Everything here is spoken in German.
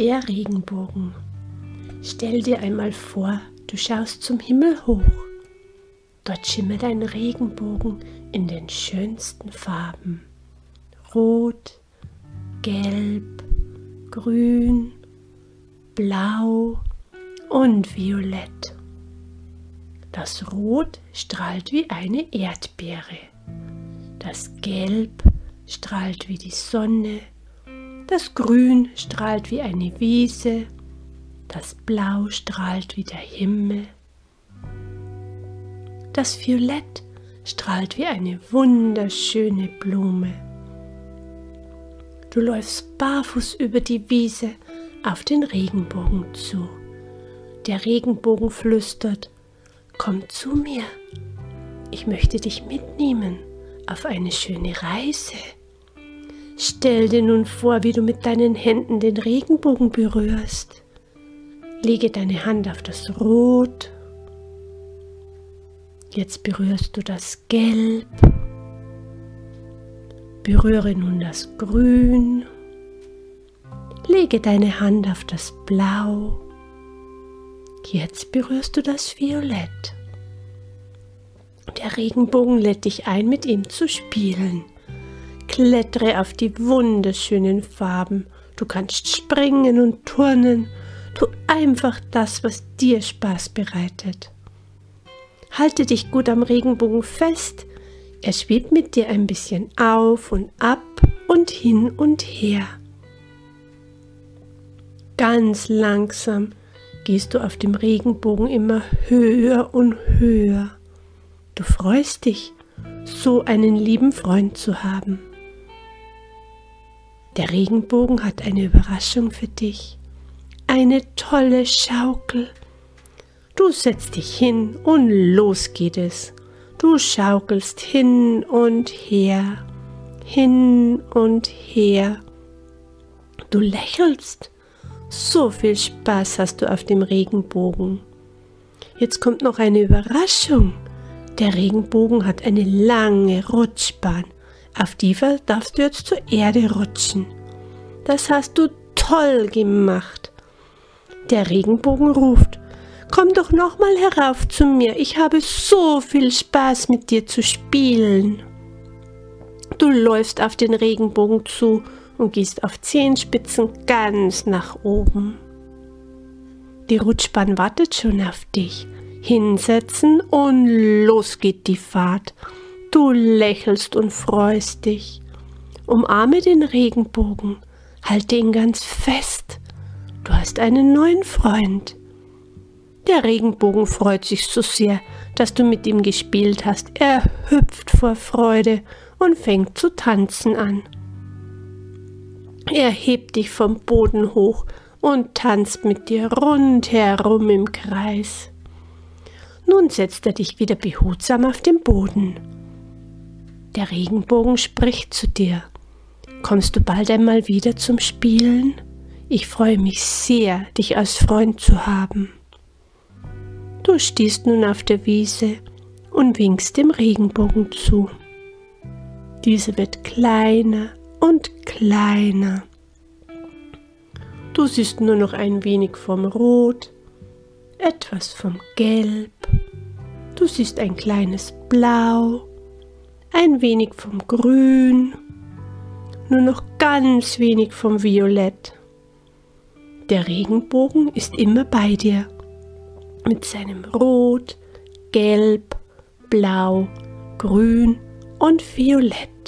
Der Regenbogen. Stell dir einmal vor, du schaust zum Himmel hoch. Dort schimmert ein Regenbogen in den schönsten Farben. Rot, Gelb, Grün, Blau und Violett. Das Rot strahlt wie eine Erdbeere. Das Gelb strahlt wie die Sonne. Das Grün strahlt wie eine Wiese. Das Blau strahlt wie der Himmel. Das Violett strahlt wie eine wunderschöne Blume. Du läufst barfuß über die Wiese auf den Regenbogen zu. Der Regenbogen flüstert, komm zu mir, ich möchte dich mitnehmen auf eine schöne Reise. Stell dir nun vor, wie du mit deinen Händen den Regenbogen berührst. Lege deine Hand auf das Rot. Jetzt berührst du das Gelb. Berühre nun das Grün. Lege deine Hand auf das Blau. Jetzt berührst du das Violett. Der Regenbogen lädt dich ein, mit ihm zu spielen. Klettere auf die wunderschönen Farben. Du kannst springen und turnen. Tu einfach das, was dir Spaß bereitet. Halte dich gut am Regenbogen fest. Er schwebt mit dir ein bisschen auf und ab und hin und her. Ganz langsam gehst du auf dem Regenbogen immer höher und höher. Du freust dich, so einen lieben Freund zu haben. Der Regenbogen hat eine Überraschung für dich. Eine tolle Schaukel. Du setzt dich hin und los geht es. Du schaukelst hin und her, hin und her. Du lächelst. So viel Spaß hast du auf dem Regenbogen. Jetzt kommt noch eine Überraschung. Der Regenbogen hat eine lange Rutschbahn. Auf die darfst du jetzt zur Erde rutschen. Das hast du toll gemacht. Der Regenbogen ruft, komm doch noch mal herauf zu mir. Ich habe so viel Spaß mit dir zu spielen. Du läufst auf den Regenbogen zu und gehst auf Zehenspitzen ganz nach oben. Die Rutschbahn wartet schon auf dich hinsetzen und los geht die Fahrt. Du lächelst und freust dich. Umarme den Regenbogen, halte ihn ganz fest. Du hast einen neuen Freund. Der Regenbogen freut sich so sehr, dass du mit ihm gespielt hast. Er hüpft vor Freude und fängt zu tanzen an. Er hebt dich vom Boden hoch und tanzt mit dir rundherum im Kreis. Nun setzt er dich wieder behutsam auf den Boden. Der Regenbogen spricht zu dir. Kommst du bald einmal wieder zum Spielen? Ich freue mich sehr, dich als Freund zu haben. Du stehst nun auf der Wiese und winkst dem Regenbogen zu. Diese wird kleiner und kleiner. Du siehst nur noch ein wenig vom Rot, etwas vom Gelb, du siehst ein kleines Blau, ein wenig vom Grün, nur noch ganz wenig vom Violett. Der Regenbogen ist immer bei dir, mit seinem Rot, Gelb, Blau, Grün und Violett.